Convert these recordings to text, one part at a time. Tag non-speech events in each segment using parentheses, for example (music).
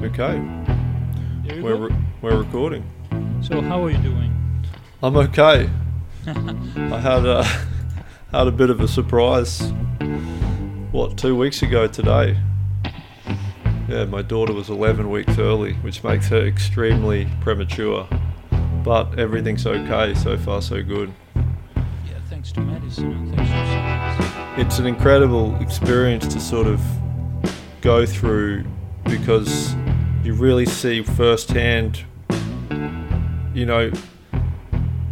Mm. Okay, There we're re- we're recording. So how are you doing? I'm okay. (laughs) I had a (laughs) had a bit of a surprise. What two weeks ago today? Yeah, my daughter was 11 weeks early, which makes her extremely premature. But everything's okay so far, so good. Yeah, thanks to medicine and thanks to science. It's an incredible experience to sort of go through because you really see firsthand, you know,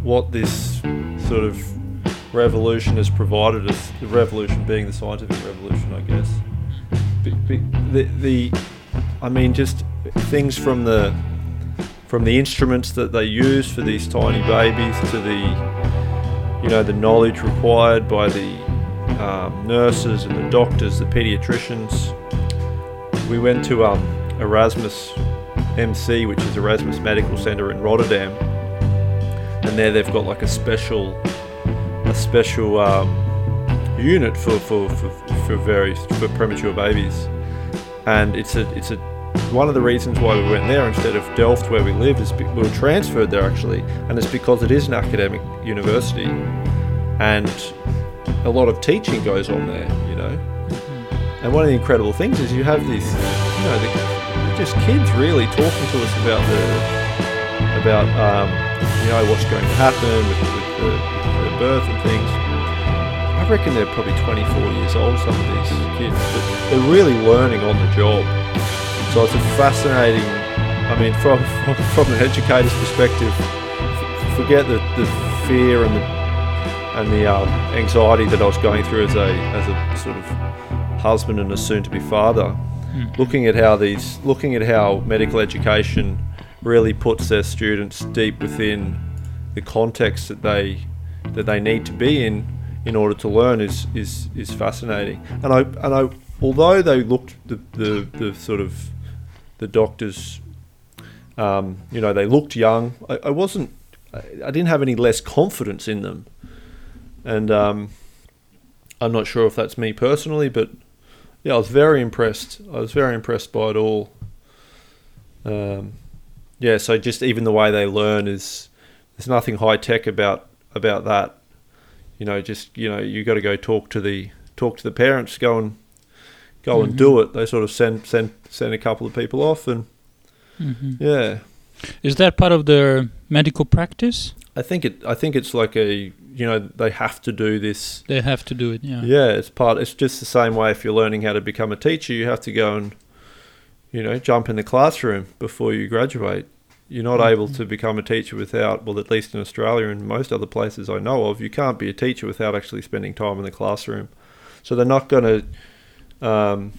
what this sort of revolution has provided us. The revolution being the scientific revolution, I guess. The, the, I mean, just things from the from the instruments that they use for these tiny babies to the, you know, the knowledge required by the um, nurses and the doctors, the pediatricians. We went to um, Erasmus MC, which is Erasmus Medical Centre in Rotterdam, and there they've got like a special, a special um, unit for for, for, for very for premature babies, and it's a it's a one of the reasons why we went there instead of Delft, where we live, is we were transferred there actually, and it's because it is an academic university, and a lot of teaching goes on there, you know. And one of the incredible things is you have these, you know, the, just kids really talking to us about the, about, um, you know, what's going to happen with, with, the, with the birth and things. I reckon they're probably 24 years old, some of these kids, but they're really learning on the job. So it's a fascinating, I mean, from, from, from an educator's perspective, f- forget the, the fear and the and the um, anxiety that I was going through as a as a sort of husband and a soon-to-be father, looking at how these looking at how medical education really puts their students deep within the context that they that they need to be in in order to learn is is is fascinating. And I and I although they looked the the, the sort of the doctors um, you know they looked young I, I wasn't I, I didn't have any less confidence in them and um, I'm not sure if that's me personally, but yeah, I was very impressed. I was very impressed by it all. Um, yeah, so just even the way they learn is there's nothing high tech about about that. You know, just you know, you got to go talk to the talk to the parents, go and go and do it. They sort of send send send a couple of people off, and hmm yeah, Is that part of their medical practice? I think it. I think it's like a you know they have to do this They have to do it, yeah. Yeah, it's part. It's just the same way. If you're learning how to become a teacher, you have to go and, you know, jump in the classroom before you graduate. You're not able to become a teacher without, well, at least in Australia and most other places I know of, you can't be a teacher without actually spending time in the classroom. So they're not going to. Um,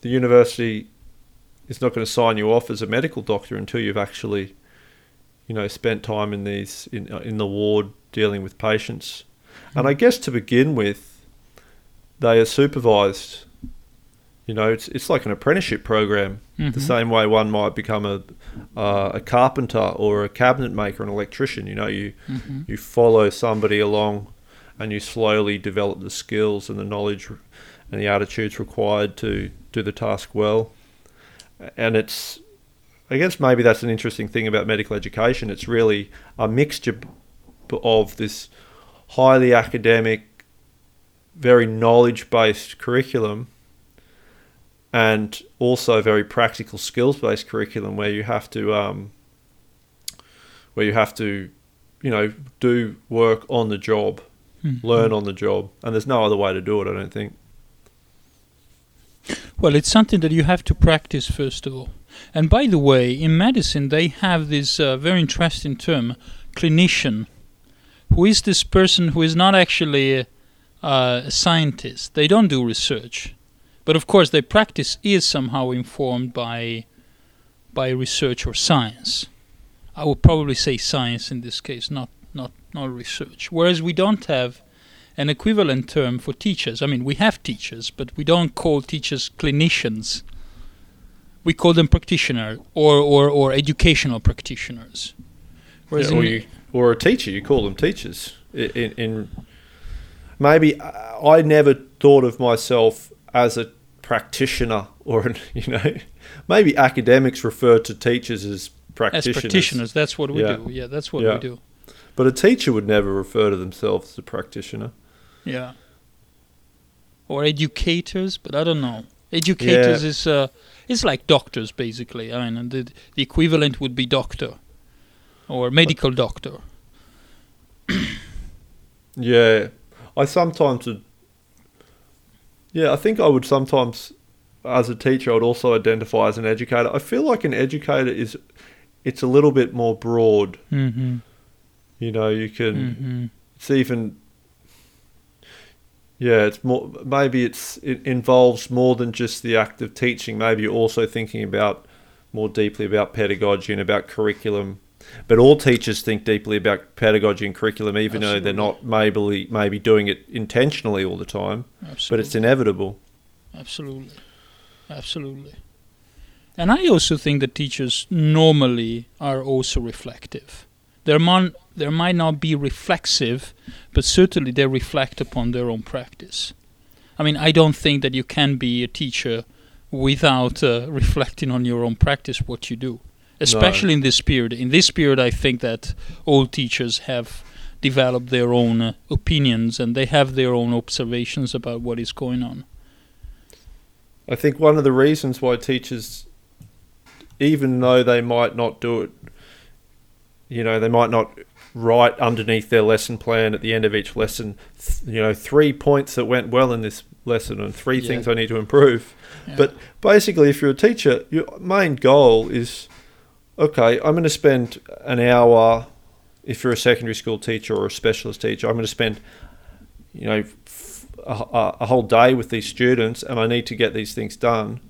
the university is not going to sign you off as a medical doctor until you've actually, you know, spent time in these in in the ward dealing with patients. And I guess to begin with, they are supervised. You know, it's it's like an apprenticeship program, the Mhm. same way one might become a uh, a carpenter or a cabinet maker, or an electrician. You know, you Mhm. you follow somebody along, and you slowly develop the skills and the knowledge and the attitudes required to do the task well. And it's, I guess maybe that's an interesting thing about medical education. It's really a mixture of this highly academic, very knowledge based curriculum and also very practical skills based curriculum where you have to um, where you have to you know do work on the job Mhm. learn on the job and there's no other way to do it i don't think Well, it's something that you have to practice first of all. And by the way, in medicine, they have this uh, very interesting term, clinician, who is this person who is not actually a, uh, a scientist. They don't do research, but of course, their practice is somehow informed by by research or science. I would probably say science in this case, not not not research. Whereas we don't have an equivalent term for teachers. I mean, we have teachers, but we don't call teachers clinicians. We call them practitioner or, or, or educational practitioners. Whereas Yeah, or, in- you, or a teacher you call them teachers in, in maybe i never thought of myself as a practitioner or an, (laughs) you know maybe academics refer to teachers as practitioners. As practitioners, that's what we Yeah. do. Yeah, that's what Yeah. we do. But a teacher would never refer to themselves as a practitioner. Yeah. Or educators, but I don't know. Educators Yeah. is uh, it's like doctors basically. I mean, the the equivalent would be doctor or medical doctor. (clears throat) Yeah, I sometimes would. Yeah, I think I would sometimes, as a teacher, I would also identify as an educator. I feel like an educator is, it's a little bit more broad. Mm-hmm. You know, you can. Mm-hmm. It's even. Yeah, it's more. Maybe it's it involves more than just the act of teaching. Maybe you're also thinking about more deeply about pedagogy and about curriculum. But all teachers think deeply about pedagogy and curriculum, even though they're not maybe maybe doing it intentionally all the time. Absolutely. But it's inevitable. Absolutely. Absolutely. And I also think that teachers normally are also reflective. There, mon- there might not be reflexive, but certainly they reflect upon their own practice. I mean, I don't think that you can be a teacher without uh, (laughs) reflecting on your own practice, what you do. Especially in this period. In this period, I think that all teachers have developed their own uh, opinions and they have their own observations about what is going on. I think one of the reasons why teachers, even though they might not do it, you know, they might not write underneath their lesson plan at the end of each lesson, th- you know, three points that went well in this lesson and three Yeah. things I need to improve. Yeah. But basically, if you're a teacher, your main goal is okay, I'm going to spend an hour. If you're a secondary school teacher or a specialist teacher, I'm going to spend, you know, f- a, a- a whole day with these students, and I need to get these things done.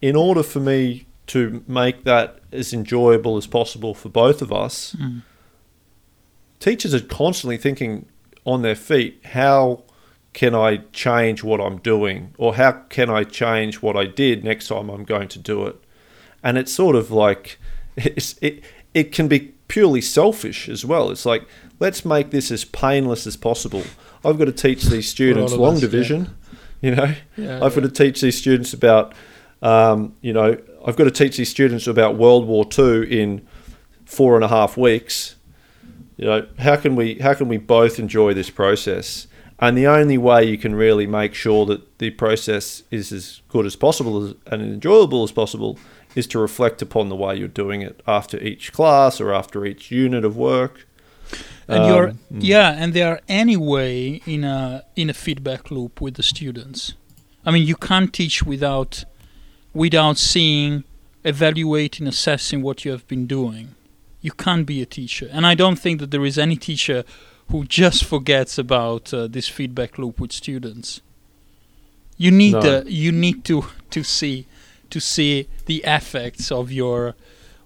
In order for me to make that as enjoyable as possible for both of us, Mm. teachers are constantly thinking on their feet how can I change what I'm doing or how can I change what I did next time I'm going to do it and it's sort of like it's, it it can be purely selfish as well it's like let's make this as painless as possible I've got to teach these students long us, yeah. division you know Yeah, I've got to teach these students about, um, you know, I've got to teach these students about World War Two in four and a half weeks. You know, how can we how can we both enjoy this process? And the only way you can really make sure that the process is as good as possible as, and enjoyable as possible is to reflect upon the way you're doing it after each class or after each unit of work. and you're Um, yeah and they are anyway in a in a feedback loop with the students. I mean you can't teach without without seeing evaluating assessing what you have been doing. You can't be a teacher. And i don't think that there is any teacher who just forgets about uh, this feedback loop with students. You need No. the you need to to see to see the effects of your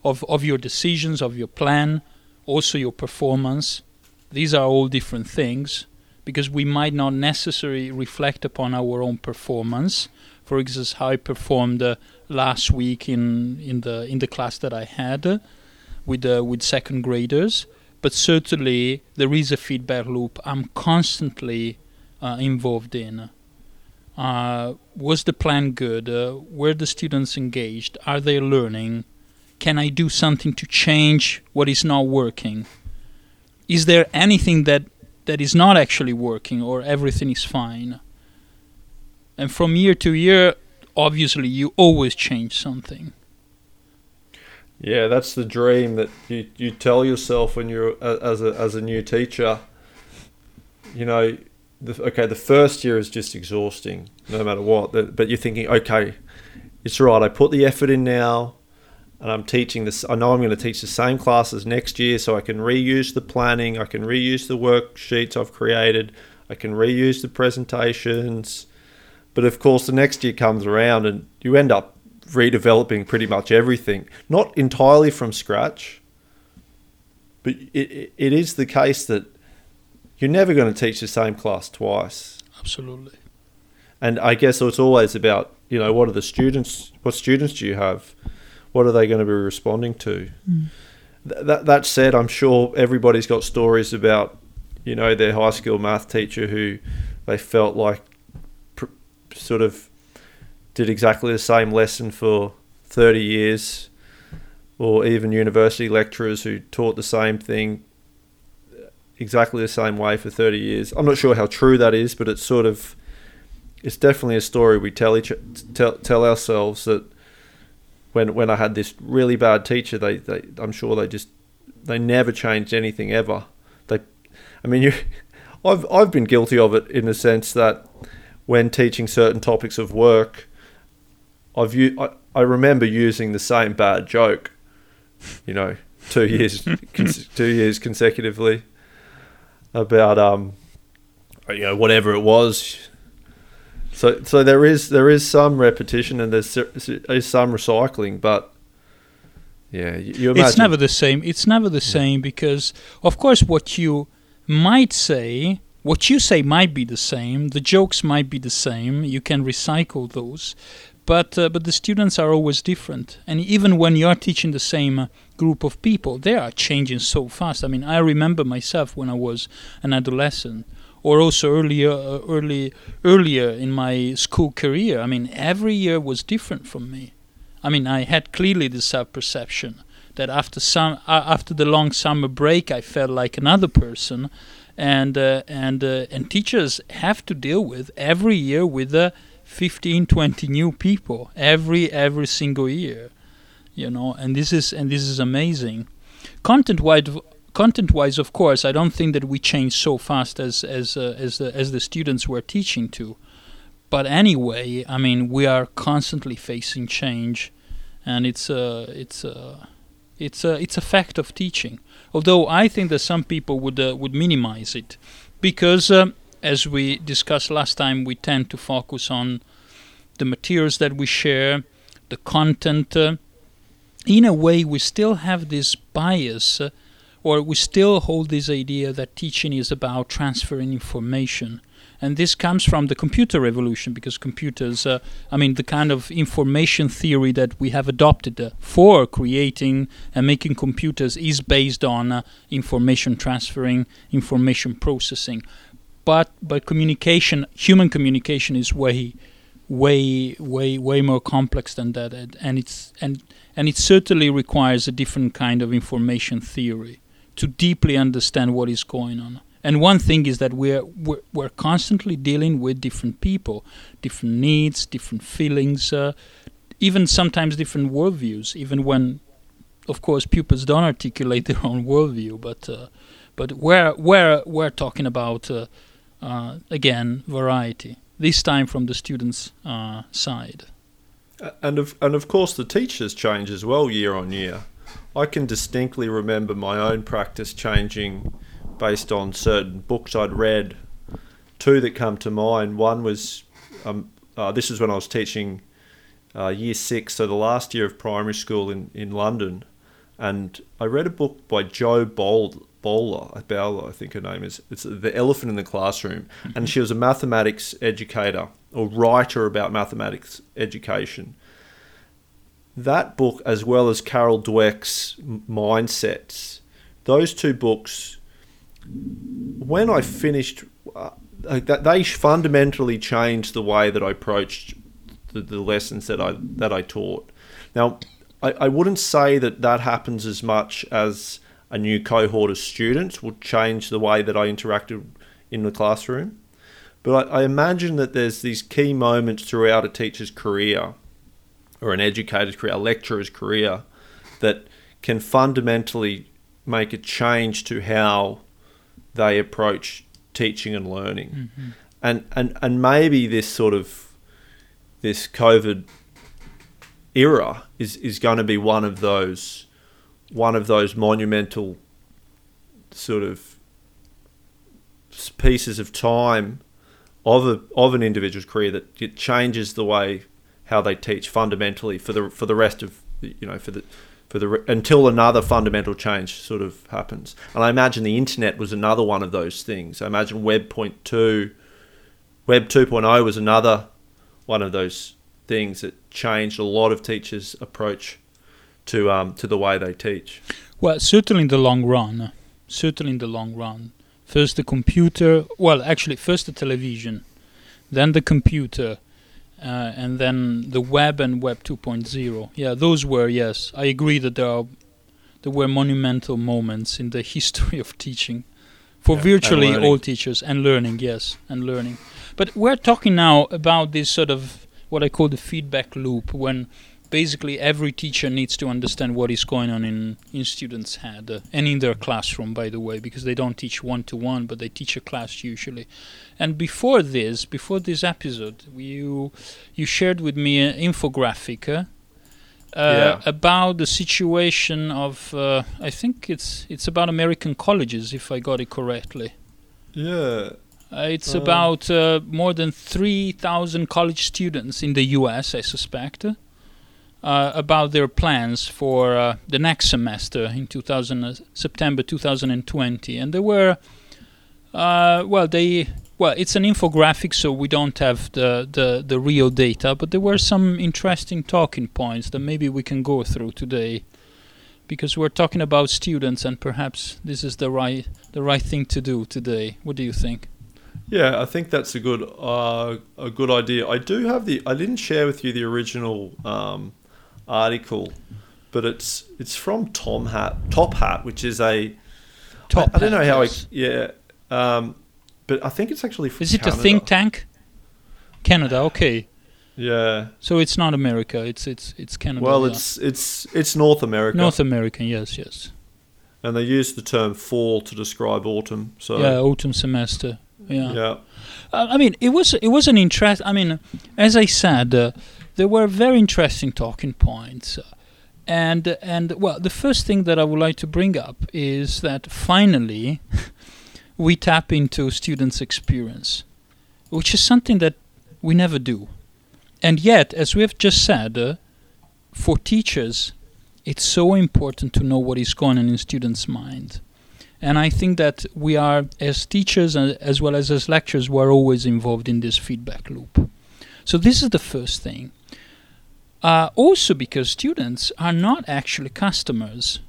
of of your decisions of your plan also your performance. These are all different things because we might not necessarily reflect upon our own performance. For instance how i performed uh, last week in in the in the class that i had uh, with uh, with second graders. But certainly there is a feedback loop i'm constantly uh, involved in uh, was the plan good? Uh, were the students engaged? Are they learning? Can i do something to change what is not working? Is there anything that that is not actually working or everything is fine? And from year to year obviously you always change something. Yeah, that's the dream that you, you tell yourself when you're a, as a as a new teacher. You know, the, okay, the first year is just exhausting, no matter what. But you're thinking, okay, it's right. I put the effort in now, and I'm teaching this. I know I'm going to teach the same classes next year, so I can reuse the planning. I can reuse the worksheets I've created. I can reuse the presentations. But of course, the next year comes around, and you end up redeveloping pretty much everything, not entirely from scratch, but it, it is the case that you're never going to teach the same class twice. absolutely And I guess it's always about, you know, what are the students, what students do you have? What are they going to be responding to? Hmm. Th- that, that said, I'm sure everybody's got stories about, you know, their high school math teacher who they felt like pr- sort of did exactly the same lesson for 30 years, or even university lecturers who taught the same thing exactly the same way for 30 years. I'm not sure how true that is, but it's sort of it's definitely a story we tell each tell, tell ourselves that when when I had this really bad teacher, they, they I'm sure they just they never changed anything ever. They, I mean, you, (laughs) I've I've been guilty of it in the sense that when teaching certain topics of work, I've I, I remember using the same bad joke, you know, two years (laughs) two years consecutively about um, you know whatever it was. So so there is there is some repetition and there's, there's some recycling, but yeah, you, you it's never the same. It's never the same because of course what you might say what you say might be the same. The jokes might be the same. You can recycle those but uh, but the students are always different. And even when you are teaching the same uh, group of people they are changing so fast. I mean i remember myself when i was an adolescent or also earlier uh, early earlier in my school career. I mean every year was different from me. I mean i had clearly the self perception that after some uh, after the long summer break i felt like another person. And uh, and uh, and teachers have to deal with every year with a 15 20 new people every every single year you know and this is and this is amazing. Content wise content wise of course i don't think that we change so fast as as uh, as the as the students we're teaching to. But anyway i mean we are constantly facing change and it's a it's a it's a it's a fact of teaching. Although i think that some people would uh, would minimize it because um, as we discussed last time, we tend to focus on the materials that we share, the content. Uh, in a way, we still have this bias, uh, or we still hold this idea that teaching is about transferring information. And this comes from the computer revolution because computers, uh, I mean, the kind of information theory that we have adopted uh, for creating and making computers is based on uh, information transferring, information processing but but communication, human communication, is way way way way more complex than that, and it's and and it certainly requires a different kind of information theory to deeply understand what is going on. And one thing is that we're, we're, we're constantly dealing with different people, different needs, different feelings, uh, even sometimes different worldviews. Even when, of course, pupils don't articulate (laughs) their own worldview, but uh, but we're we're we're talking about uh, uh, again, variety. This time from the students' uh, side. And of and of course the teachers change as well year on year. I can distinctly remember my own practice changing based on certain books I'd read. Two that come to mind. One was um, uh, this is when I was teaching uh, year six, so the last year of primary school in, in London, and I read a book by Joe Bold, Boaler, Boaler, I think her name is. It's The Elephant in the Classroom. And she was a mathematics educator or writer about mathematics education. That book, as well as Carol Dweck's Mindsets, those two books, when I finished, uh, they fundamentally changed the way that I approached the, the lessons that I that I taught. Now, I, I wouldn't say that that happens as much as a new cohort of students will change the way that I interacted in the classroom. But I, I imagine that there's these key moments throughout a teacher's career or an educator's career, a lecturer's career, that can fundamentally make a change to how they approach teaching and learning. Mm-hmm. And, and and maybe this sort of this COVID era is, is going to be one of those one of those monumental sort of pieces of time of a of an individual's career that it changes the way how they teach fundamentally for the for the rest of you know for the for the until another fundamental change sort of happens. And I imagine the internet was another one of those things. I imagine Web point two, Web 2.0 was another one of those things that changed a lot of teachers' approach to um, to the way they teach? Well, certainly in the long run. Certainly in the long run. First the computer. Well, actually, first the television, then the computer, uh, and then the web and Web 2.0. Yeah, those were yes. I agree that there are there were monumental moments in the (laughs) history of teaching for Yeah, virtually all teachers and learning. Yes, and learning. But we're talking now about this sort of what I call the feedback loop when basically every teacher needs to understand what is going on in, in students' head uh, and in their classroom, by the way, because they don't teach one to one, but they teach a class usually. And before this, before this episode, you you shared with me an infographic uh, uh, Yeah. about the situation of uh, I think it's it's about American colleges, if I got it correctly. Yeah. Uh, it's Um, about uh, more than 3,000 college students in the US, I suspect, uh, about their plans for uh, the next semester in 2000, uh, September 2020. And there were, uh, well, they, well, it's an infographic, so we don't have the, the, the real data, but there were some interesting talking points that maybe we can go through today. Because we're talking about students, and perhaps this is the right the right thing to do today. What do you think? Yeah, I think that's a good uh, a good idea. I do have the I didn't share with you the original um, article, but it's it's from Tom Hat Top Hat, which is a Top I, I don't know how yes. I yeah, um, but I think it's actually from Is it Canada. a think tank? Canada, okay. Yeah. So it's not America. It's it's it's Canada. Well, it's it's it's North America, North American. Yes, yes. and they use the term fall to describe autumn. So yeah, autumn semester. Yeah. yeah. Uh, I mean, it was it was an interest. I mean, as I said, uh, there were very interesting talking points, uh, and and well, the first thing that I would like to bring up is that finally (laughs) we tap into students' experience, which is something that we never do, and yet, as we have just said, uh, for teachers, it's so important to know what is going on in students' mind. And I think that we are, as teachers and as well as as lecturers, we are always involved in this feedback loop. So this is the first thing. Uh, also, because students are not actually customers,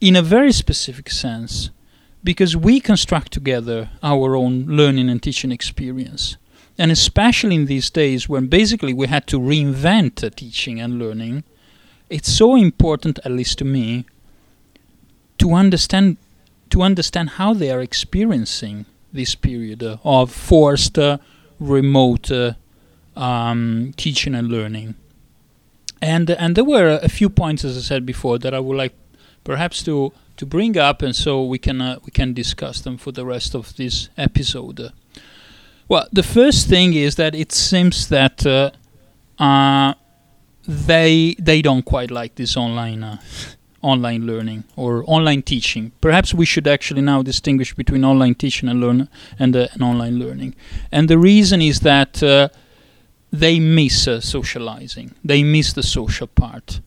in a very specific sense, because we construct together our own learning and teaching experience. And especially in these days when basically we had to reinvent teaching and learning, it's so important, at least to me, to understand to understand how they are experiencing this period of forced uh, remote um, teaching and learning. And and there were a few points, as I said before, that I would like perhaps to to bring up, and so we can uh, we can discuss them for the rest of this episode. Well, the first thing is that it seems that uh, uh, they they don't quite like this online uh, online learning or online teaching. Perhaps we should actually now distinguish between online teaching and learn and, uh, and online learning. And the reason is that uh, they miss uh, socializing. They miss the social part.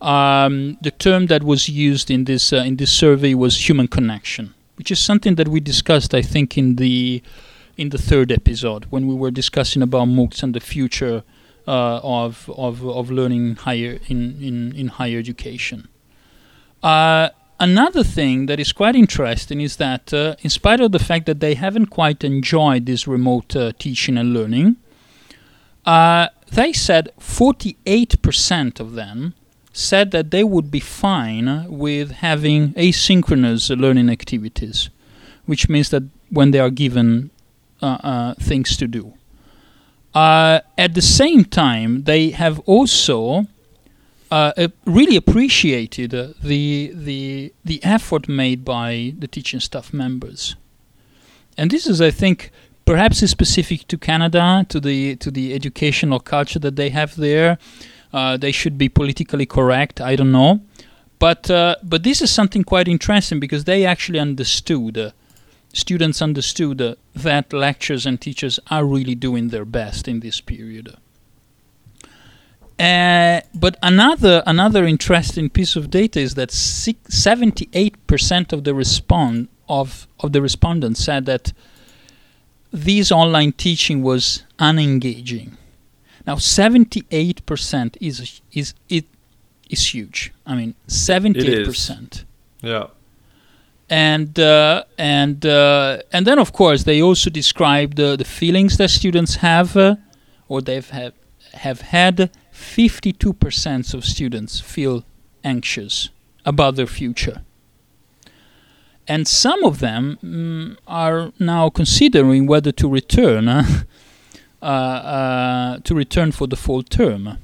Um, the term that was used in this uh, in this survey was human connection, which is something that we discussed, I think, in the in the third episode when we were discussing about MOOCs and the future uh, of, of of learning higher in, in, in higher education. Uh, another thing that is quite interesting is that, uh, in spite of the fact that they haven't quite enjoyed this remote uh, teaching and learning, uh, they said 48% of them said that they would be fine with having asynchronous learning activities, which means that when they are given uh, uh, things to do. Uh, at the same time, they have also uh, really appreciated the the the effort made by the teaching staff members, and this is, I think, perhaps is specific to Canada, to the to the educational culture that they have there. Uh, they should be politically correct. I don't know, but uh, but this is something quite interesting because they actually understood. Uh, students understood uh, that lecturers and teachers are really doing their best in this period. Uh, but another another interesting piece of data is that seventy eight percent of the respond of of the respondents said that this online teaching was unengaging. Now seventy eight percent is is it is huge. I mean seventy eight percent. Yeah. And uh, and uh, and then of course they also describe the, the feelings that students have uh, or they've have have had 52% of students feel anxious about their future. And some of them mm, are now considering whether to return (laughs) uh, uh, to return for the full term.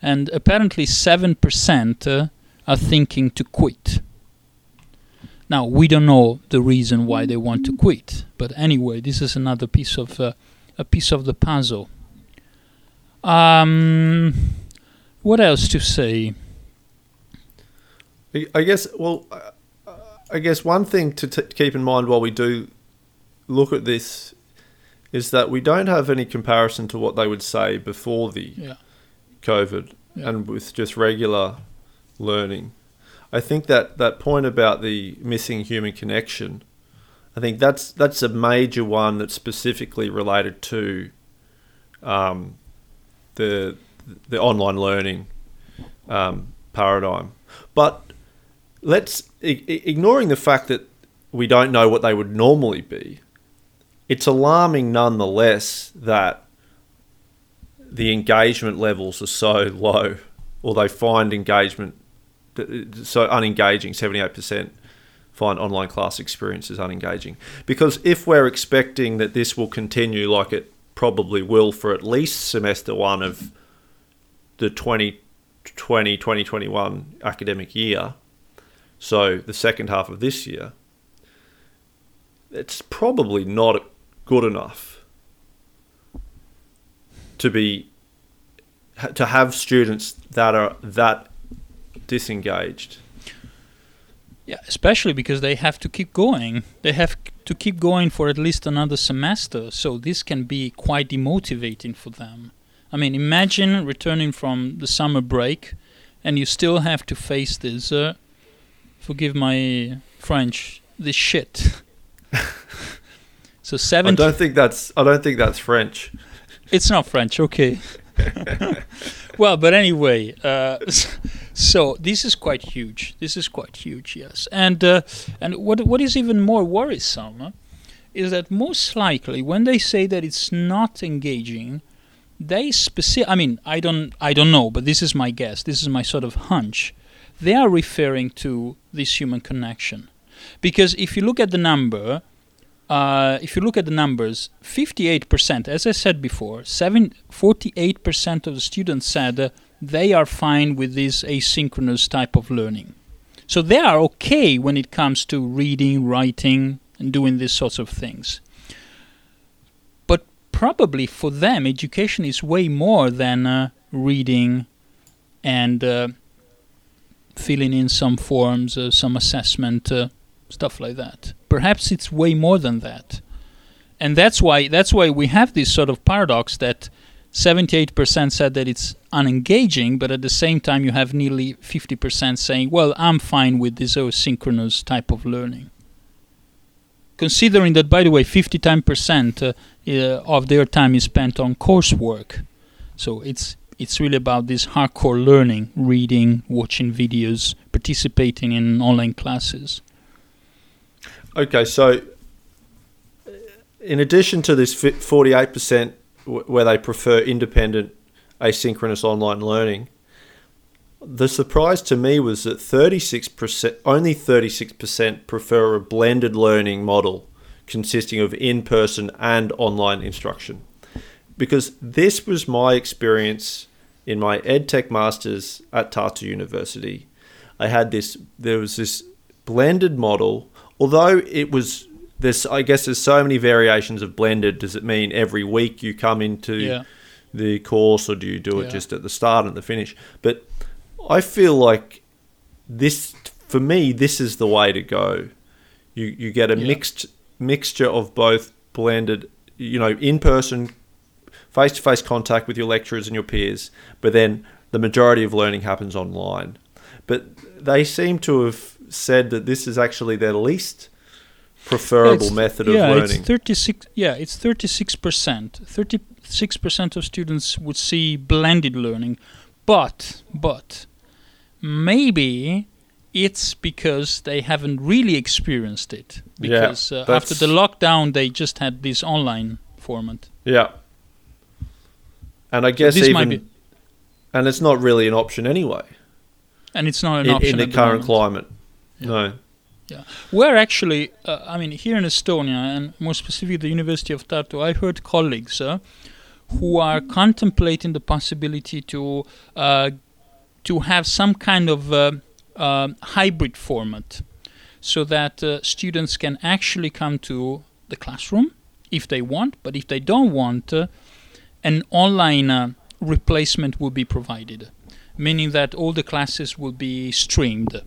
And apparently 7% uh, are thinking to quit. Now, we don't know the reason why they want to quit, but anyway, this is another piece of uh, a piece of the puzzle. Um, what else to say? I- guess. Well, I guess one thing to t- keep in mind while we do look at this is that we don't have any comparison to what they would say before the Yeah. COVID Yeah. and with just regular learning. I think that that point about the missing human connection, I think that's that's a major one that's specifically related to um, the the online learning um, paradigm. But let's ignoring the fact that we don't know what they would normally be. It's alarming nonetheless that the engagement levels are so low, or they find engagement so unengaging. Seventy-eight percent find online class experiences unengaging. Because if we're expecting that this will continue, like it probably will for at least semester one of the 2020 2021 academic year, so the second half of this year, it's probably not good enough to be to have students that are that disengaged. Yeah, especially because they have to keep going. They have to keep going for at least another semester, so this can be quite demotivating for them. I mean, imagine returning from the summer break and you still have to face this, uh, forgive my French, this shit. (laughs) so seven. I don't think that's I don't think that's French. It's not French, okay. (laughs) well, but anyway, uh, so this is quite huge. This is quite huge, yes. And uh, and what what is even more worrisome is that most likely when they say that it's not engaging, they specific. I mean, I don't I don't know, but this is my guess. This is my sort of hunch. They are referring to this human connection, because if you look at the number, uh, if you look at the numbers, 58%, as I said before, seven, 48% of the students said uh, they are fine with this asynchronous type of learning. So they are okay when it comes to reading, writing, and doing these sorts of things. But probably for them, education is way more than uh, reading and uh, filling in some forms, uh, some assessment, uh, stuff like that. Perhaps it's way more than that, and that's why that's why we have this sort of paradox that 78% said that it's unengaging, but at the same time you have nearly 50% saying, "Well, I'm fine with this asynchronous type of learning." Considering that, by the way, 50% uh, uh, of their time is spent on coursework, so it's it's really about this hardcore learning, reading, watching videos, participating in online classes. Okay, so uh, in addition to this 48% where they prefer independent asynchronous online learning, the surprise to me was that 36%, only 36% prefer a blended learning model consisting of in person and online instruction. Because this was my experience in my EdTech Masters at Tartu University. I had this, there was this blended model, although it was there's I guess there's so many variations of blended. Does it mean every week you come into Yeah. the course, or do you do it Yeah. just at the start and the finish? But I feel like this, for me, this is the way to go. You you get a Yeah. mixed mixture of both blended, you know, in person, face to face contact with your lecturers and your peers, but then the majority of learning happens online. But they seem to have said that this is actually their least preferable method of yeah, learning. It's 36, yeah, it's 36%. 36% of students would see blended learning. But, but, maybe it's because they haven't really experienced it. Yeah, Because uh, after the lockdown, they just had this online format. Yeah. And I guess this even, be- and it's not really an option anyway and it's not an in, option in the current moment. climate. No. Yeah, we're actually, uh, I mean, here in Estonia, and more specifically the University of Tartu, I heard colleagues uh, who are contemplating the possibility to uh, to have some kind of uh, um hybrid format, so that uh, students can actually come to the classroom if they want, but if they don't want, uh, an online uh, replacement will be provided, meaning that all the classes will be streamed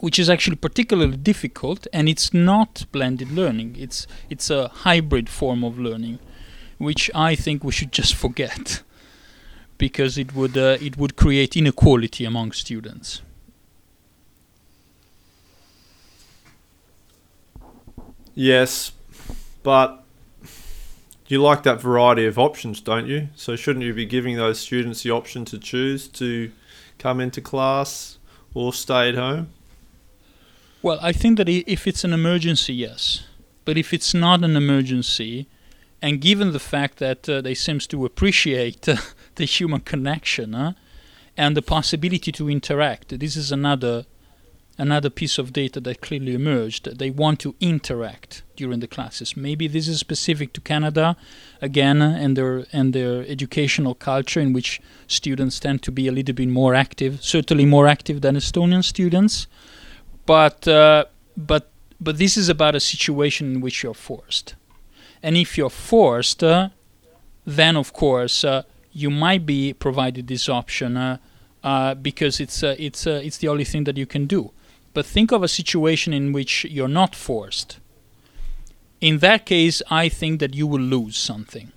which is actually particularly difficult and it's not blended learning. It's it's a hybrid form of learning which i think we should just (laughs) forget because it would uh, it would create inequality among students. Yes, but you like that variety of options, don't you? So shouldn't you be giving those students the option to choose to come into class or stay at home? well i think that if it's an emergency yes but if it's not an emergency and given the fact that uh, they seems to appreciate uh, (laughs) the human connection uh, and the possibility to interact this is another another piece of data that clearly emerged they want to interact during the classes. Maybe this is specific to canada again and their and their educational culture in which students tend to be a little bit more active certainly more active than estonian students. But uh, but but this is about a situation in which you're forced. And if you're forced uh, then of course uh, you might be provided this option uh, uh, because it's uh, it's it's the only thing that you can do but think of a situation in which you're not forced. In that case i think that you will lose something.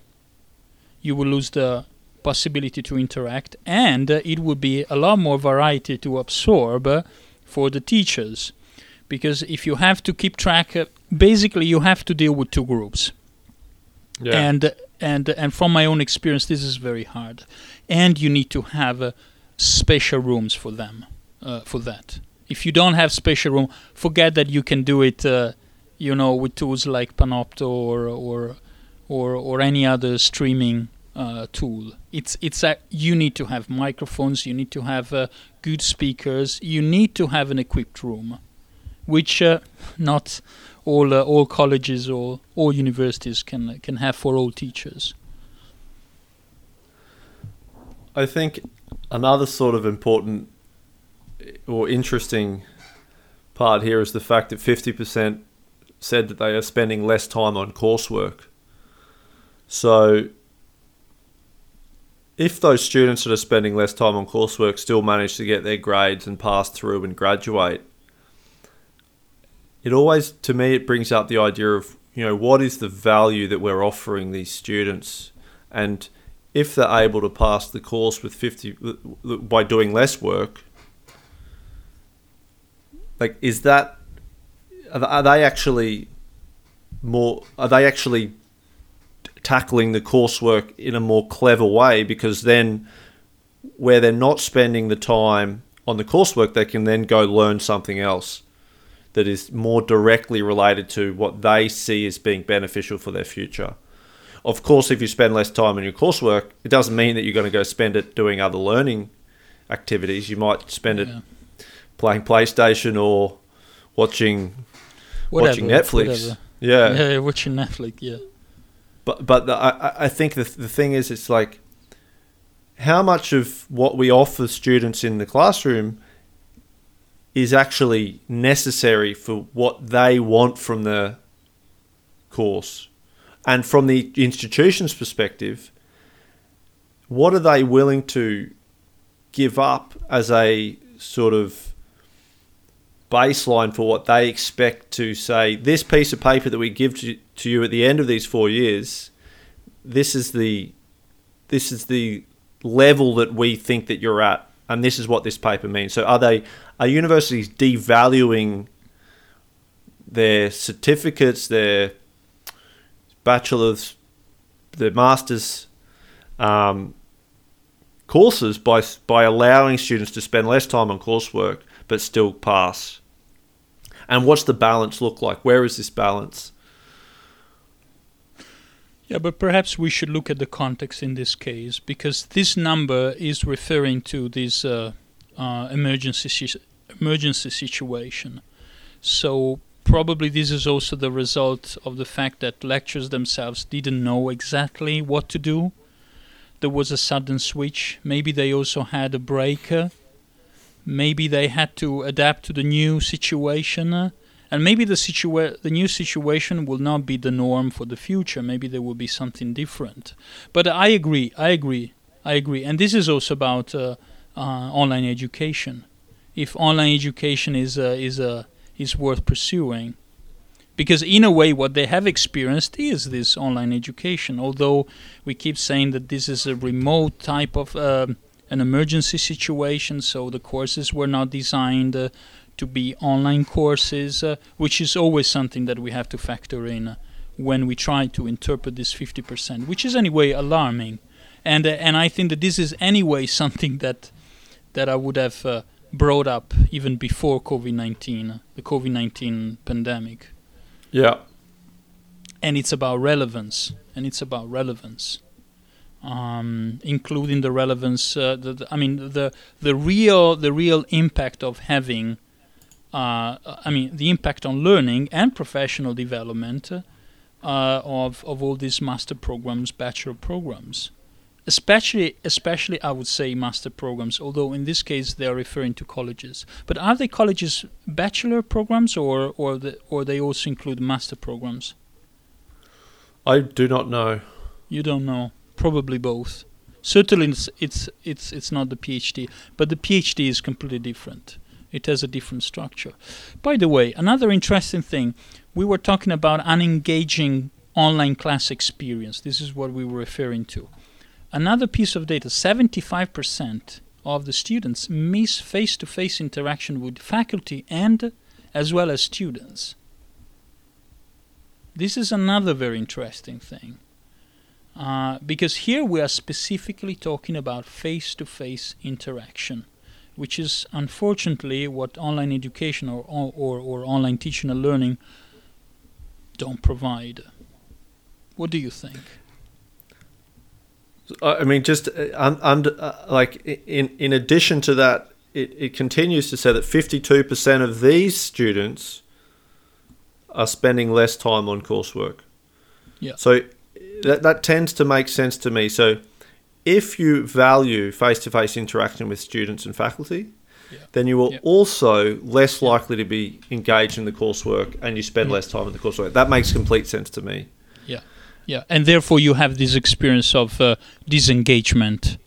You will lose the possibility to interact and uh, it would be a lot more variety to absorb uh, for the teachers. Because if you have to keep track uh, basically you have to deal with two groups. And and and from my own experience this is very hard. And you need to have uh, special rooms for them uh, for that if you don't have special room forget that you can do it uh, you know with tools like panopto or or or, or any other streaming uh, tool it's it's a, you need to have microphones you need to have uh, good speakers you need to have an equipped room which uh, not all uh, all colleges or all universities can can have for all teachers. I think another sort of important or interesting part here is the fact that 50% said that they are spending less time on coursework. So, if those students that are spending less time on coursework still manage to get their grades and pass through and graduate, it always, to me, it brings up the idea of, you know, what is the value that we're offering these students? And if they're able to pass the course with 50 by doing less work like is that are they actually more are they actually tackling the coursework in a more clever way because then where they're not spending the time on the coursework they can then go learn something else that is more directly related to what they see as being beneficial for their future of course, if you spend less time on your coursework, it doesn't mean that you're going to go spend it doing other learning activities. You might spend it Yeah. Playing PlayStation or watching watching Netflix. whatever. Yeah. Yeah, watching Netflix. Yeah. But but the, I I- I think the the thing is, it's like how much of what we offer students in the classroom is actually necessary for what they want from the course. And from the institution's perspective, what are they willing to give up as a sort of baseline for what they expect to say. This piece of paper that we give to, to you at the end of these four years this is the this is the level that we think that you're at and this is what this paper means. So are they are universities devaluing their certificates their bachelor's their masters um, courses by by allowing students to spend less time on coursework but still pass and what's the balance look like where is this balance Yeah, but perhaps we should look at the context in this case because this number is referring to this uh, uh, emergency emergency situation. So probably this is also the result of the fact that lecturers themselves didn't know exactly what to do. There was a sudden switch. Maybe they also had a break. Maybe they had to adapt to the new situation. And maybe the situa- the new situation will not be the norm for the future. Maybe there will be something different. But I agree. I agree. I agree. And this is also about uh, uh, online education. If online education is uh, is uh, is worth pursuing, because in a way, what they have experienced is this online education. Although we keep saying that this is a remote type of um, an emergency situation, so the courses were not designed uh, to be online courses, uh, which is always something that we have to factor in uh, when we try to interpret this 50%, which is anyway alarming. And uh, and I think that this is anyway (laughs) something that that I would have uh, brought up even before COVID-19, the COVID-19 pandemic. Yeah. And it's about relevance, and it's about relevance. Um, including the relevance, uh, the, the, I mean, the the real the real impact of having uh, I mean, the impact on learning and professional development uh, of of all these master programs, bachelor programs, especially especially I would say master programs. Although in this case they are referring to colleges, but are they colleges bachelor programs or or the, or they also include master programs? I do not know. You don't know. Probably both. Certainly, it's it's it's, it's not the PhD, but the PhD is completely different. It has a different structure. By the way, another interesting thing, we were talking about an engaging online class experience. This is what we were referring to. Another piece of data 75% of the students miss face to face interaction with faculty and as well as students. This is another very interesting thing. Uh, because here we are specifically talking about face to face interaction which is unfortunately what online education or, or, or online teaching and learning don't provide. What do you think? I mean, just uh, under uh, like in in addition to that, it, it continues to say that fifty two percent of these students are spending less time on coursework. Yeah. So that that tends to make sense to me. So if you value face-to-face interaction with students and faculty, yeah. then you are also less likely to be engaged in the coursework and you spend less time in the coursework. That makes complete sense to me. Yeah, yeah, and therefore you have this experience of uh, disengagement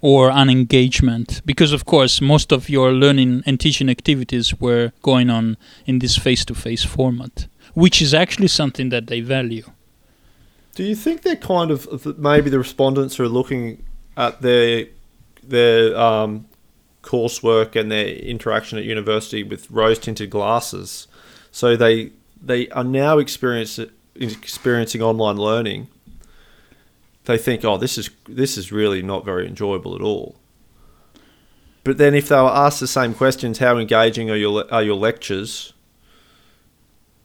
or unengagement because, of course, most of your learning and teaching activities were going on in this face-to-face format, which is actually something that they value. Do you think they're kind of maybe the respondents are looking at their their um, coursework and their interaction at university with rose tinted glasses, so they they are now experiencing online learning. They think, oh, this is this is really not very enjoyable at all. But then, if they were asked the same questions, how engaging are your are your lectures?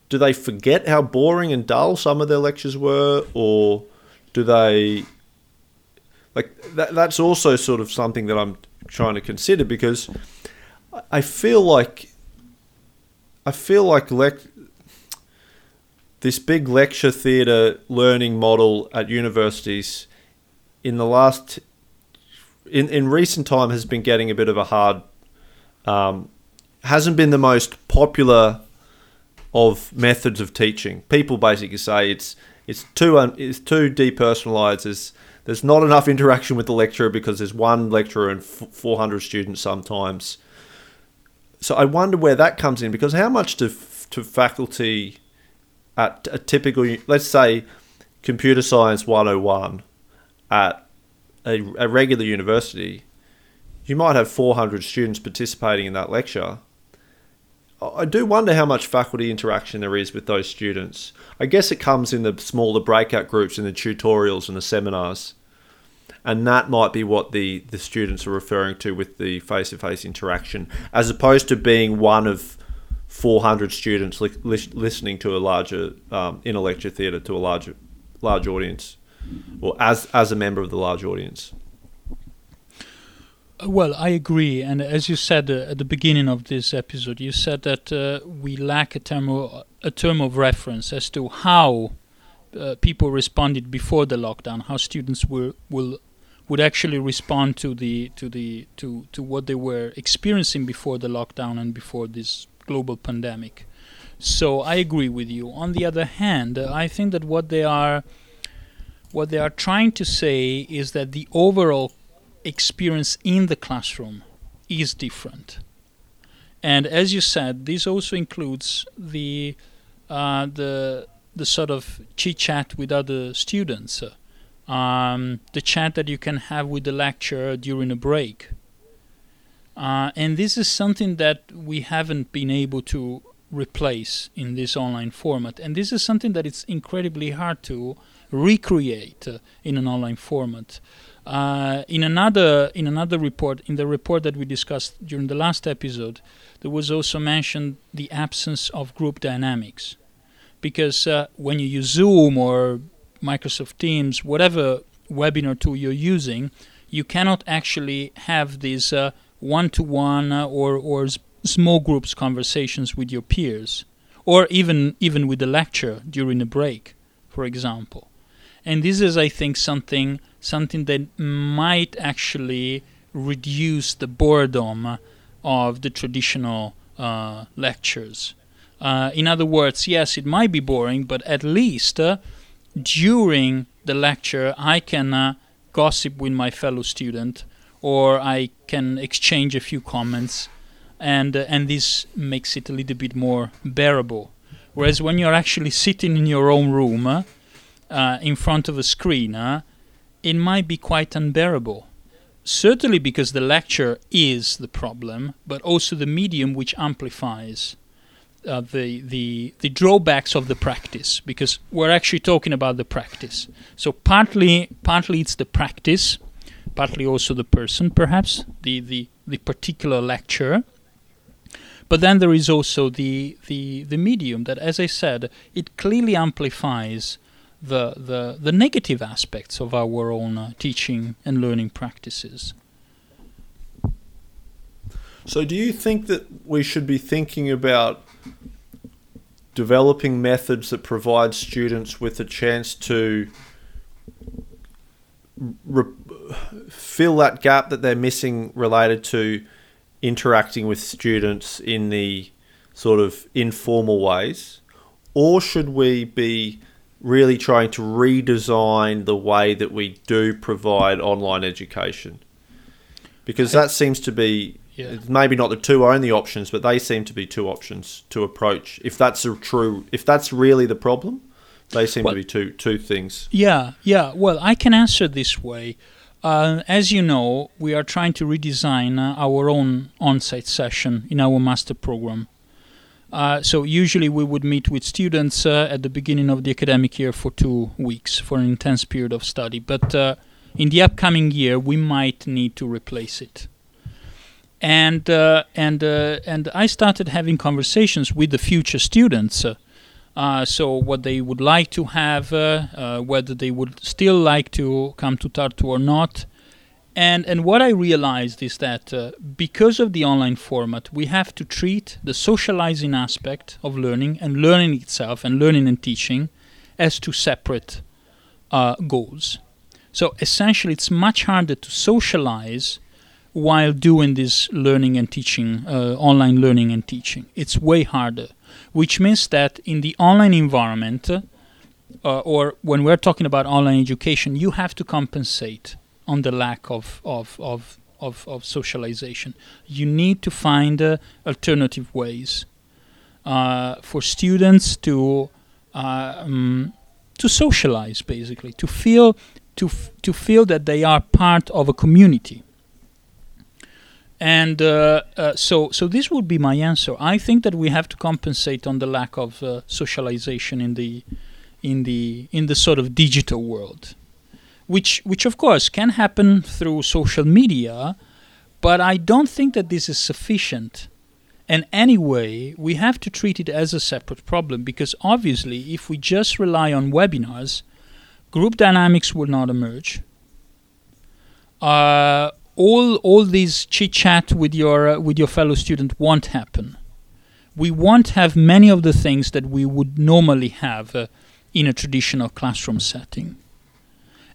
Do they forget how boring and dull some of their lectures were, or do they like that? That's also sort of something that I'm trying to consider because I feel like I feel like this big lecture theatre learning model at universities in the last in in recent time has been getting a bit of a hard um, hasn't been the most popular of methods of teaching. People basically say it's it's too un, it's too depersonalized. There's there's not enough interaction with the lecturer because there's one lecturer and f- 400 students sometimes. So I wonder where that comes in because how much to to faculty at a typical let's say computer science 101 at a, a regular university you might have 400 students participating in that lecture I do wonder how much faculty interaction there is with those students. I guess it comes in the smaller breakout groups in the tutorials and the seminars. And that might be what the, the students are referring to with the face to face interaction, as opposed to being one of 400 students li- li- listening to a larger, um, in a lecture theatre, to a larger large audience, or as as a member of the large audience. Well, I agree, and as you said uh, at the beginning of this episode, you said that uh, we lack a term of, a term of reference as to how uh, people responded before the lockdown, how students were will would actually respond to the to the to to what they were experiencing before the lockdown and before this global pandemic. So I agree with you. On the other hand, I think that what they are what they are trying to say is that the overall experience in the classroom is different. And as you said, this also includes the uh, the the sort of chit chat with other students, uh, um, the chat that you can have with the lecturer during a break. Uh, and this is something that we haven't been able to replace in this online format. And this is something that it's incredibly hard to recreate uh, in an online format. Uh, in another in another report, in the report that we discussed during the last episode, there was also mentioned the absence of group dynamics, because uh, when you use Zoom or Microsoft Teams, whatever webinar tool you're using, you cannot actually have these uh, one-to-one uh, or or small groups conversations with your peers, or even even with the lecturer during a break, for example. And this is, I think, something something that might actually reduce the boredom of the traditional uh, lectures. Uh, in other words, yes, it might be boring, but at least uh, during the lecture, I can uh, gossip with my fellow student, or I can exchange a few comments, and uh, and this makes it a little bit more bearable. Whereas when you're actually sitting in your own room, uh, in front of a screen, it might be quite unbearable. Certainly because the lecture is the problem, but also the medium which amplifies uh, the, the, the drawbacks of the practice, because we're actually talking about the practice. So partly, partly it's the practice, partly also the person, perhaps, the, the, the particular lecture. But then there is also the, the, the medium that, as I said, it clearly amplifies the, the, the negative aspects of our own uh, teaching and learning practices. So, do you think that we should be thinking about developing methods that provide students with a chance to re- fill that gap that they're missing related to interacting with students in the sort of informal ways? Or should we be really trying to redesign the way that we do provide online education? Because that seems to be Yeah. maybe not the two only options, but they seem to be two options to approach. If that's a true, if that's really the problem, they seem Well- to be two two things. Yeah, yeah. Well, I can answer this way. Uh, as you know, we are trying to redesign uh, our own on-site session in our master program. Uh, so usually we would meet with students uh, at the beginning of the academic year for two weeks for an intense period of study. But uh, in the upcoming year, we might need to replace it. And uh, and uh, and I started having conversations with the future students. Uh, so what they would like to have, whether they would still like to come to Tartu or not. And, and what I realized is that uh, because of the online format, we have to treat the socializing aspect of learning and learning itself and learning and teaching as two separate uh, goals. So essentially, it's much harder to socialize while doing this learning and teaching, uh, online learning and teaching. It's way harder which means that in the online environment, uh, or when we're talking about online education, you have to compensate on the lack of of of of, of socialization. You need to find uh, alternative ways uh, for students to uh, um, to socialize, basically, to feel to f- to feel that they are part of a community and uh, uh, so so this would be my answer. I think that we have to compensate on the lack of socialization in the in the in the sort of digital world, which which of course can happen through social media, but I don't think that this is sufficient. And anyway, we have to treat it as a separate problem because obviously, if we just rely on webinars, group dynamics will not emerge. Uh, all all these chit chat with your uh, with your fellow student won't happen. We won't have many of the things that we would normally have uh, in a traditional classroom setting.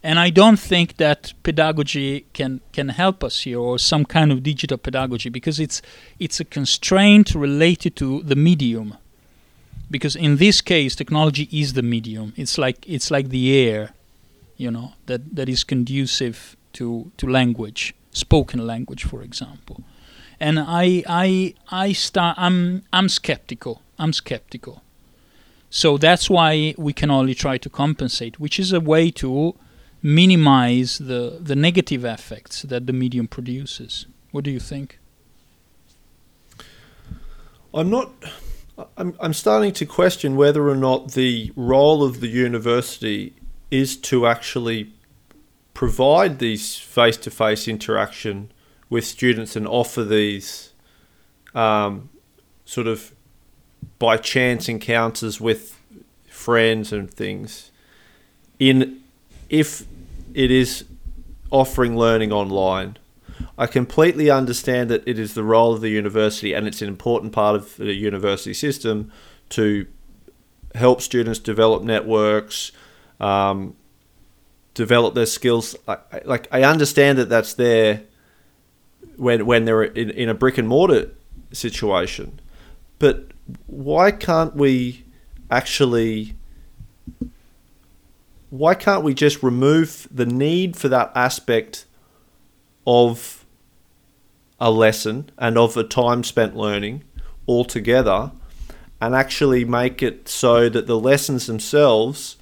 And I don't think that pedagogy can, can help us here, or some kind of digital pedagogy, because it's it's a constraint related to the medium. Because in this case, technology is the medium. It's like it's like the air, you know, that, that is conducive to, to language, spoken language, for example. And I I I start I'm I'm skeptical. I'm skeptical. So that's why we can only try to compensate, which is a way to minimize the, the negative effects that the medium produces. What do you think? I'm not. I'm, I'm starting to question whether or not the role of the university is to actually provide these face to face interaction with students and offer these um, sort of by chance encounters with friends and things in if it is offering learning online. I completely understand that it is the role of the university and it's an important part of the university system to help students develop networks, um, develop their skills. I, like I understand that that's there when when they're in, in a brick and mortar situation, but why can't we actually why can't we just remove the need for that aspect of a lesson and of a time spent learning altogether and actually make it so that the lessons themselves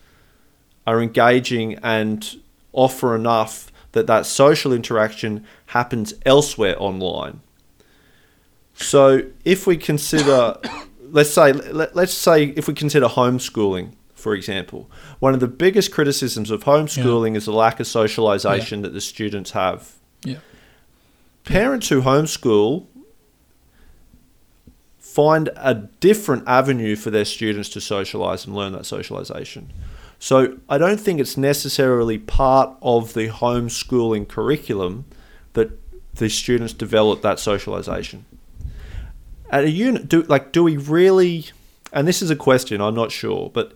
are engaging and offer enough that that social interaction happens elsewhere online. So if we consider (coughs) let's say let, us say if we consider homeschooling for example. One of the biggest criticisms of homeschooling yeah. is the lack of socialization yeah. that the students have. Yeah. Parents who homeschool find a different avenue for their students to socialize and learn that socialization. So I don't think it's necessarily part of the homeschooling curriculum that the students develop that socialization. At a unit, do like do we really? And this is a question I'm not sure, but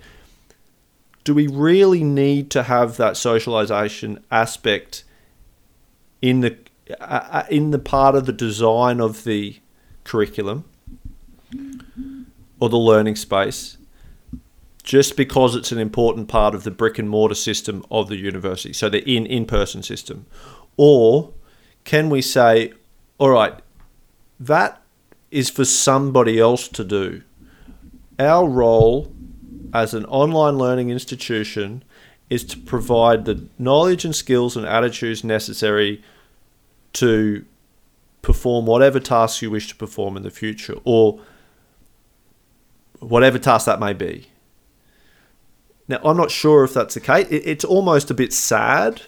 do we really need to have that socialization aspect in the uh, in the part of the design of the curriculum or the learning space just because it's an important part of the brick and mortar system of the university so the in in-person system? Or can we say all right that is for somebody else to do. Our role as an online learning institution is to provide the knowledge and skills and attitudes necessary to perform whatever tasks you wish to perform in the future or whatever task that may be. Now, I'm not sure if that's the case. It's almost a bit sad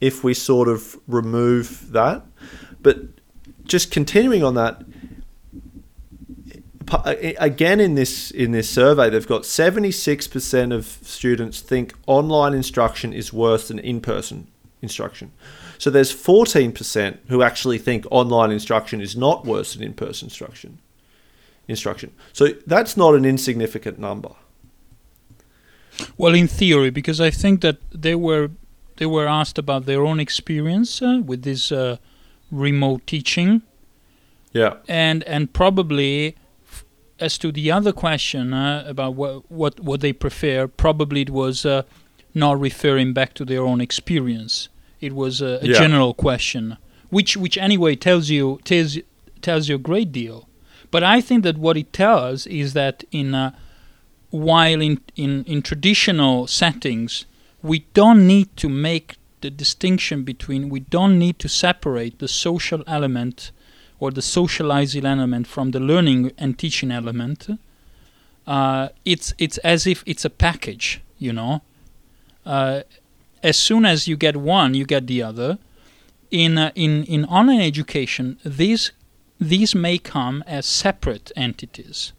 if we sort of remove that. But just continuing on that, again in this in this survey they've got 76% of students think online instruction is worse than in-person instruction. So there's 14% who actually think online instruction is not worse than in-person instruction instruction. So that's not an insignificant number. Well in theory because i think that they were they were asked about their own experience uh, with this uh, remote teaching. Yeah. And and probably as to the other question uh, about what, what what they prefer, probably it was uh, not referring back to their own experience. It was a, a yeah. general question, which which anyway tells you tells tells you a great deal. But I think that what it tells is that in uh, while in, in in traditional settings, we don't need to make the distinction between we don't need to separate the social element or the socializing element from the learning and teaching element, uh, it's it's as if it's a package, you know. Uh, as soon as you get one, you get the other. In uh, in in online education, these these may come as separate entities.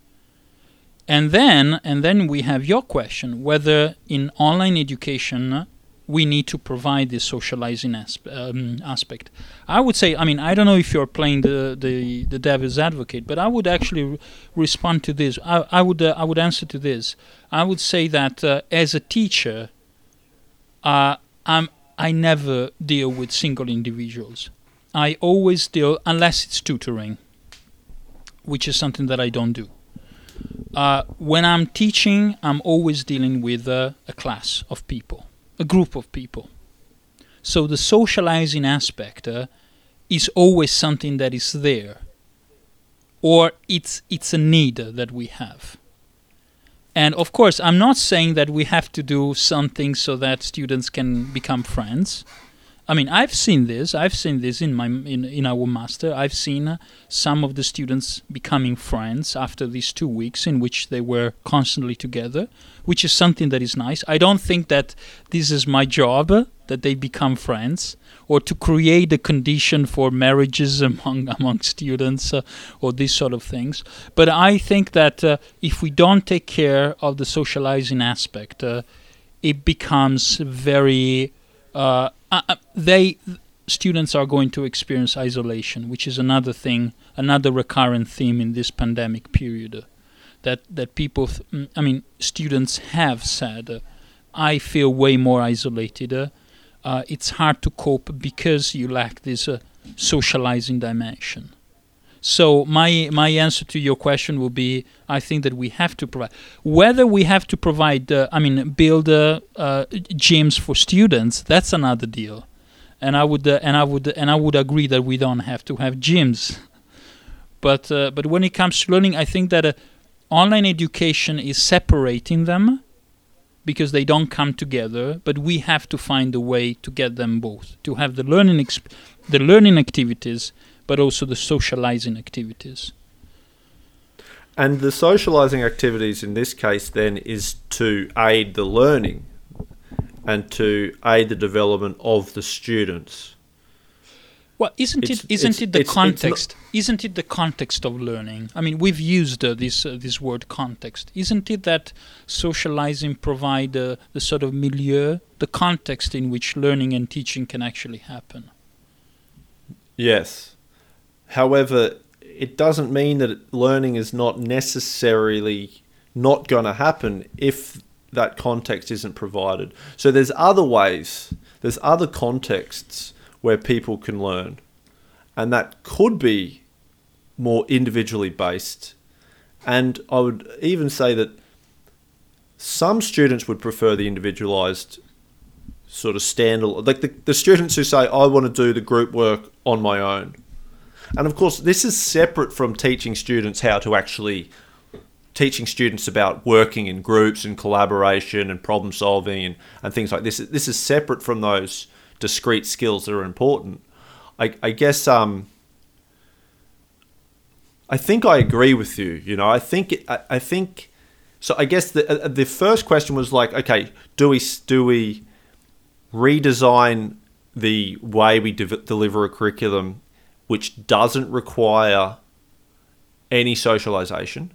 And then and then we have your question whether in online education we need to provide this socializing asp- um, aspect. I would say, I mean, I don't know if you're playing the the, the devil's advocate, but I would actually re- respond to this. I, I would uh, I would answer to this. I would say that uh, as a teacher, uh, I'm I never deal with single individuals. I always deal unless it's tutoring, which is something that I don't do. Uh, when I'm teaching, I'm always dealing with uh, a class of people a group of people. So the socializing aspect uh, is always something that is there, or it's it's a need that we have. And of course, I'm not saying that we have to do something so that students can become friends. I mean, I've seen this. I've seen this in my in, in our master. I've seen uh, some of the students becoming friends after these two weeks in which they were constantly together, which is something that is nice. I don't think that this is my job uh, that they become friends or to create a condition for marriages (laughs) among among students uh, or these sort of things. But I think that uh, if we don't take care of the socializing aspect, uh, it becomes very uh, uh, uh, they students are going to experience isolation, which is another thing, another recurrent theme in this pandemic period. that that people, th- mm, I mean, students have said, uh, I feel way more isolated. Uh, it's hard to cope because you lack this uh, socializing dimension. So my my answer to your question will be: I think that we have to provide. Whether we have to provide, uh, I mean, build uh, uh, gyms for students, that's another deal. And I would uh, and I would and I would agree that we don't have to have gyms. But uh, but when it comes to learning, I think that uh, online education is separating them because they don't come together. But we have to find a way to get them both to have the learning exp- the learning activities but also the socializing activities. And the socializing activities in this case then is to aid the learning and to aid the development of the students. Well, isn't It's- it isn't it's- it the it's- context? isn't it the context of learning? I mean, we've used uh, this uh, this word context. Isn't it that socializing provide uh, the sort of milieu, the context in which learning and teaching can actually happen? Yes. However, it doesn't mean that learning is not necessarily not going to happen if that context isn't provided. So there's other ways, there's other contexts where people can learn. And that could be more individually based. And I would even say that some students would prefer the individualized sort of standalone, like the, the students who say, I want to do the group work on my own. And of course, this is separate from teaching students how to actually teaching students about working in groups and collaboration and problem solving and, and things like this. This is separate from those discrete skills that are important. I, I guess um, I think I agree with you. You know, I think I, I think so. I guess the uh, the first question was like, okay, do we do we redesign the way we de- deliver a curriculum which doesn't require any socialization?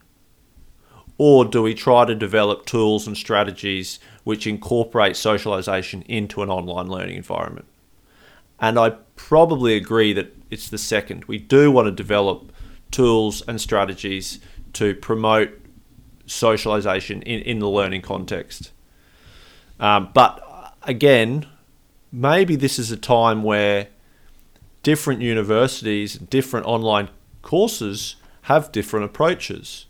Or do we try to develop tools and strategies which incorporate socialization into an online learning environment? And I probably agree that it's the second. We do want to develop tools and strategies to promote socialization in, in the learning context. Um, but again, maybe this is a time where different universities, different online courses have different approaches.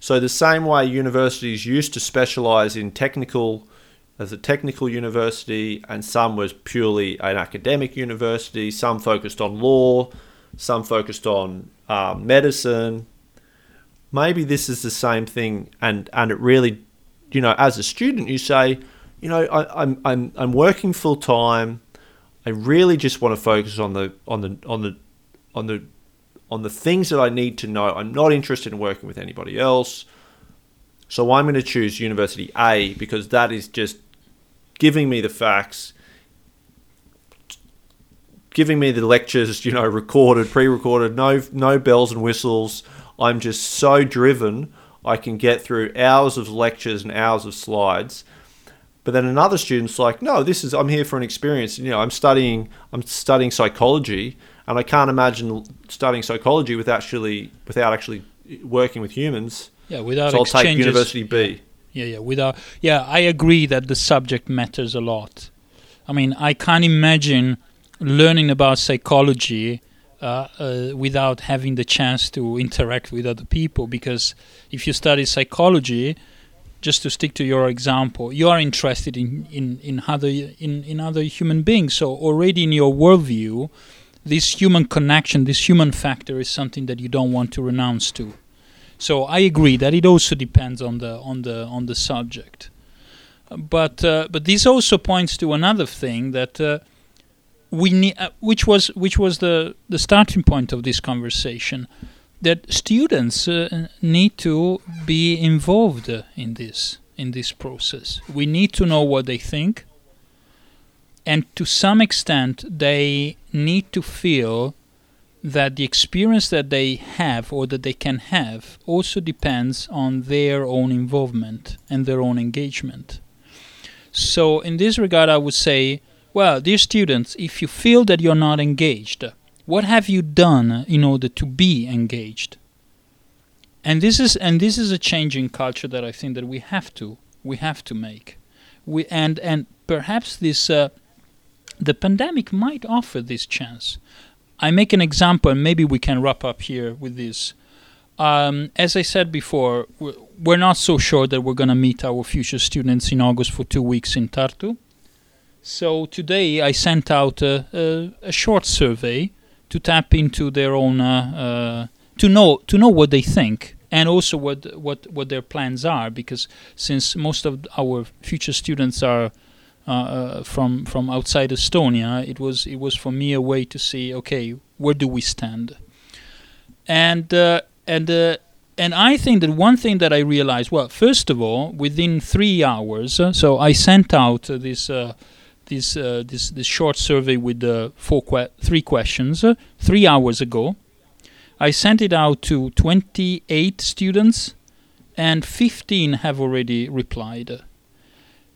So the same way universities used to specialize in technical as a technical university and some was purely an academic university, some focused on law, some focused on um, medicine. Maybe this is the same thing and, and it really, you know, as a student you say, you know, I, I'm, I'm, I'm working full time. I really just want to focus on the on the on the on the on the things that I need to know. I'm not interested in working with anybody else. So I'm going to choose University A because that is just giving me the facts, giving me the lectures, you know, recorded, pre-recorded, no no bells and whistles. I'm just so driven. I can get through hours of lectures and hours of slides. But then another student's like, no, this is I'm here for an experience. You know, I'm studying I'm studying psychology, and I can't imagine studying psychology without actually without actually working with humans. Yeah, without so I'll take. University B. Yeah, yeah. Without, yeah, I agree that the subject matters a lot. I mean, I can't imagine learning about psychology uh, uh, without having the chance to interact with other people. Because if you study psychology, just to stick to your example, you are interested in in in other in in other human beings. So already in your worldview, this human connection, this human factor, is something that you don't want to renounce to. So I agree that it also depends on the on the on the subject. But uh, but this also points to another thing that uh, we need, uh, which was which was the the starting point of this conversation, that students uh, need to be involved in this in this process. We need to know what they think, and to some extent, they need to feel that the experience that they have or that they can have also depends on their own involvement and their own engagement. So, in this regard, I would say, well, dear students, if you feel that you're not engaged, what have you done in order to be engaged? And this is and this is a changing culture that I think that we have to we have to make. We and and perhaps this uh, the pandemic might offer this chance I make an example, and maybe we can wrap up here with this. Um, as I said before, we're not so sure that we're going to meet our future students in August for two weeks in Tartu. So today I sent out a, a, a short survey to tap into their own uh, uh, to know to know what they think and also what what what their plans are because since most of our future students are uh, uh, from from outside Estonia, it was it was for me a way to see okay where do we stand, and uh, and and I think that one thing that I realized, well, first of all, within three hours, uh, so I sent out uh, this uh, this this short survey with the four que- three questions three hours ago. I sent it out to 28 students, and 15 have already replied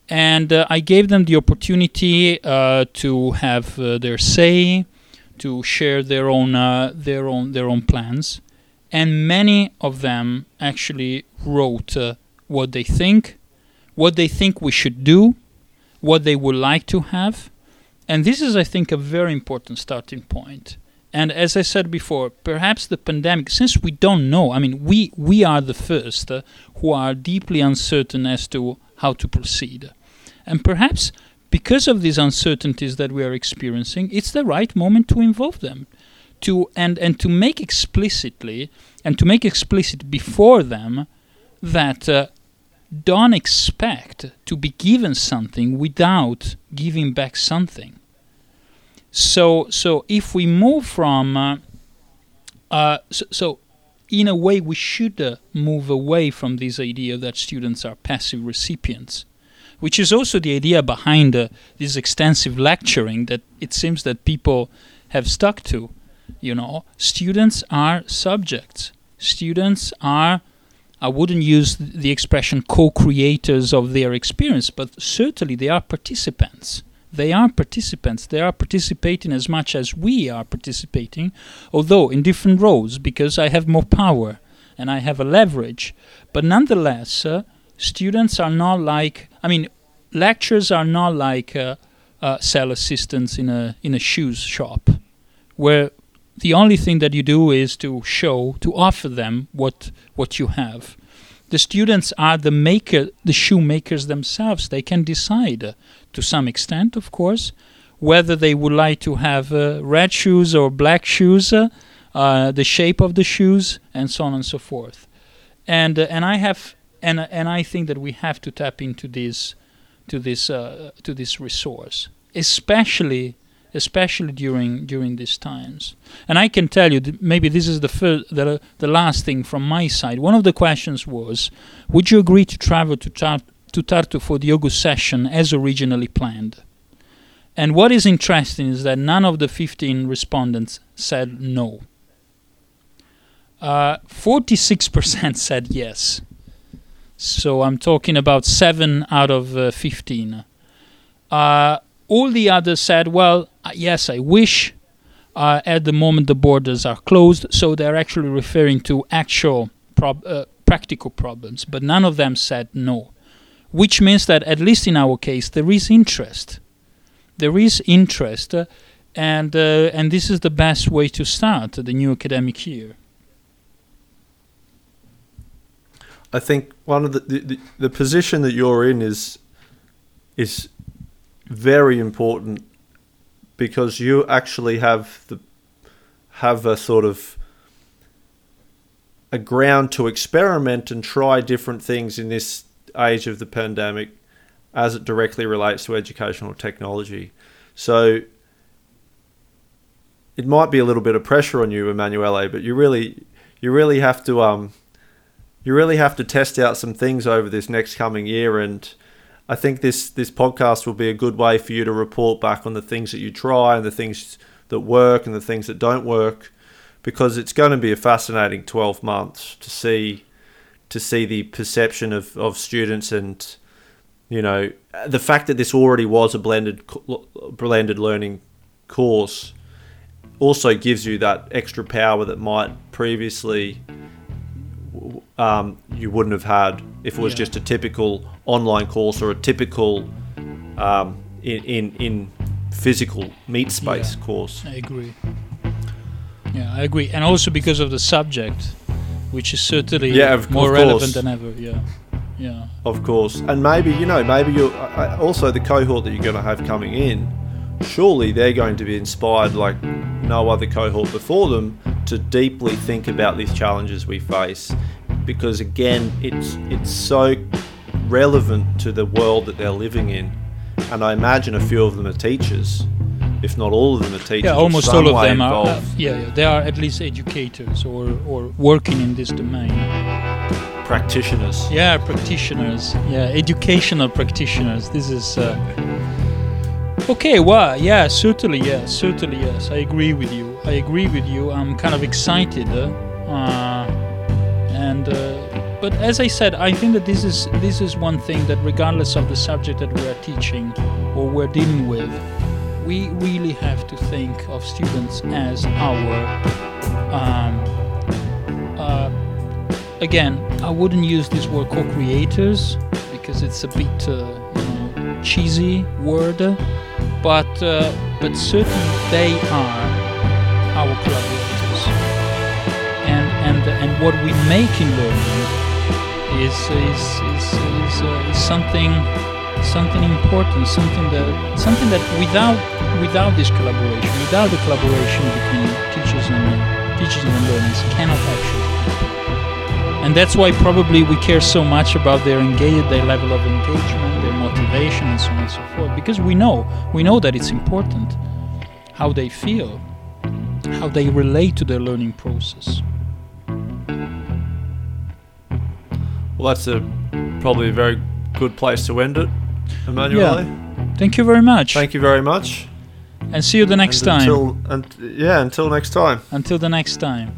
and uh, I gave them the opportunity uh, to have uh, their say, to share their own uh, their own their own plans, and many of them actually wrote uh, what they think, what they think we should do, what they would like to have, and this is, I think, a very important starting point. And as I said before, perhaps the pandemic, since we don't know, I mean, we we are the first uh, who are deeply uncertain as to how to proceed. And perhaps because of these uncertainties that we are experiencing, it's the right moment to involve them. To and, and to make explicitly and to make explicit before them that uh, don't expect to be given something without giving back something. So so if we move from uh, uh, so, so in a way we should uh, move away from this idea that students are passive recipients which is also the idea behind uh, this extensive lecturing that it seems that people have stuck to. You know, students are subjects. Students are, I wouldn't use the expression co creators of their experience, but certainly they are participants. They are participants. They are participating as much as we are participating, although in different roles because I have more power and I have a leverage. But nonetheless, uh, students are not like I mean, lectures are not like uh, uh, sell assistants in a in a shoes shop, where the only thing that you do is to show to offer them what what you have. The students are the maker, the shoemakers themselves. They can decide, uh, to some extent, of course, whether they would like to have uh, red shoes or black shoes, uh, uh, the shape of the shoes, and so on and so forth. And and I have and and I think that we have to tap into this to this uh, to this resource, especially especially during during these times. And I can tell you, maybe this is the first, the the last thing from my side. One of the questions was, would you agree to travel to to Tartu for the August session as originally planned? And what is interesting is that none of the 15 respondents said no. Uh, 46% (laughs) said yes. So I'm talking about seven out of uh, 15. Uh, all the others said, well, uh, yes, I wish. Uh, at the moment, the borders are closed, so they're actually referring to actual prob- uh, practical problems, but none of them said no. Which means that, at least in our case, there is interest. There is interest, uh, and, uh, and this is the best way to start the new academic year. I think one of the, the, the, the position that you're in is is very important because you actually have the have a sort of a ground to experiment and try different things in this age of the pandemic as it directly relates to educational technology. So it might be a little bit of pressure on you, Emanuele, but you really you really have to um you really have to test out some things over this next coming year and I think this this podcast will be a good way for you to report back on the things that you try and the things that work and the things that don't work because it's going to be a fascinating 12 months to see to see the perception of, of students and you know the fact that this already was a blended blended learning course also gives you that extra power that might previously um, you wouldn't have had if it was yeah. just a typical online course or a typical um, in, in in physical meet space yeah, course. I agree. Yeah, I agree, and also because of the subject, which is certainly yeah, more relevant than ever. Yeah, yeah. Of course, and maybe you know, maybe you also the cohort that you're going to have coming in. Surely they're going to be inspired like no other cohort before them to deeply think about these challenges we face because again it's it's so relevant to the world that they're living in. And I imagine a few of them are teachers if not all of them are teachers yeah almost all of them are. uh, yeah, yeah they are at least educators or or working in this domain. Practitioners. Yeah practitioners. Yeah educational practitioners. This is uh, okay well yeah certainly yes certainly yes i agree with you i agree with you i'm kind of excited uh, and uh, but as I said, I think that this is this is one thing that regardless of the subject that we are teaching or we're dealing with, we really have to think of students as our um, uh, again. I wouldn't use this word co-creators because it's a bit uh, you know cheesy word, but uh, but certainly they are our collaborators and and what we make in learning is is is, is, uh, is something something important, something that something that without without this collaboration, without the collaboration between teachers and teachers and learners, cannot actually happen. And that's why probably we care so much about their engage, their level of engagement, their motivation, and so on and so forth, because we know we know that it's important how they feel, how they relate to their learning process. Well, that's a probably a very good place to end it, Emmanuel. Yeah. Thank you very much. Thank you very much. And see you the next and time. Until, and, yeah, until next time. Until the next time.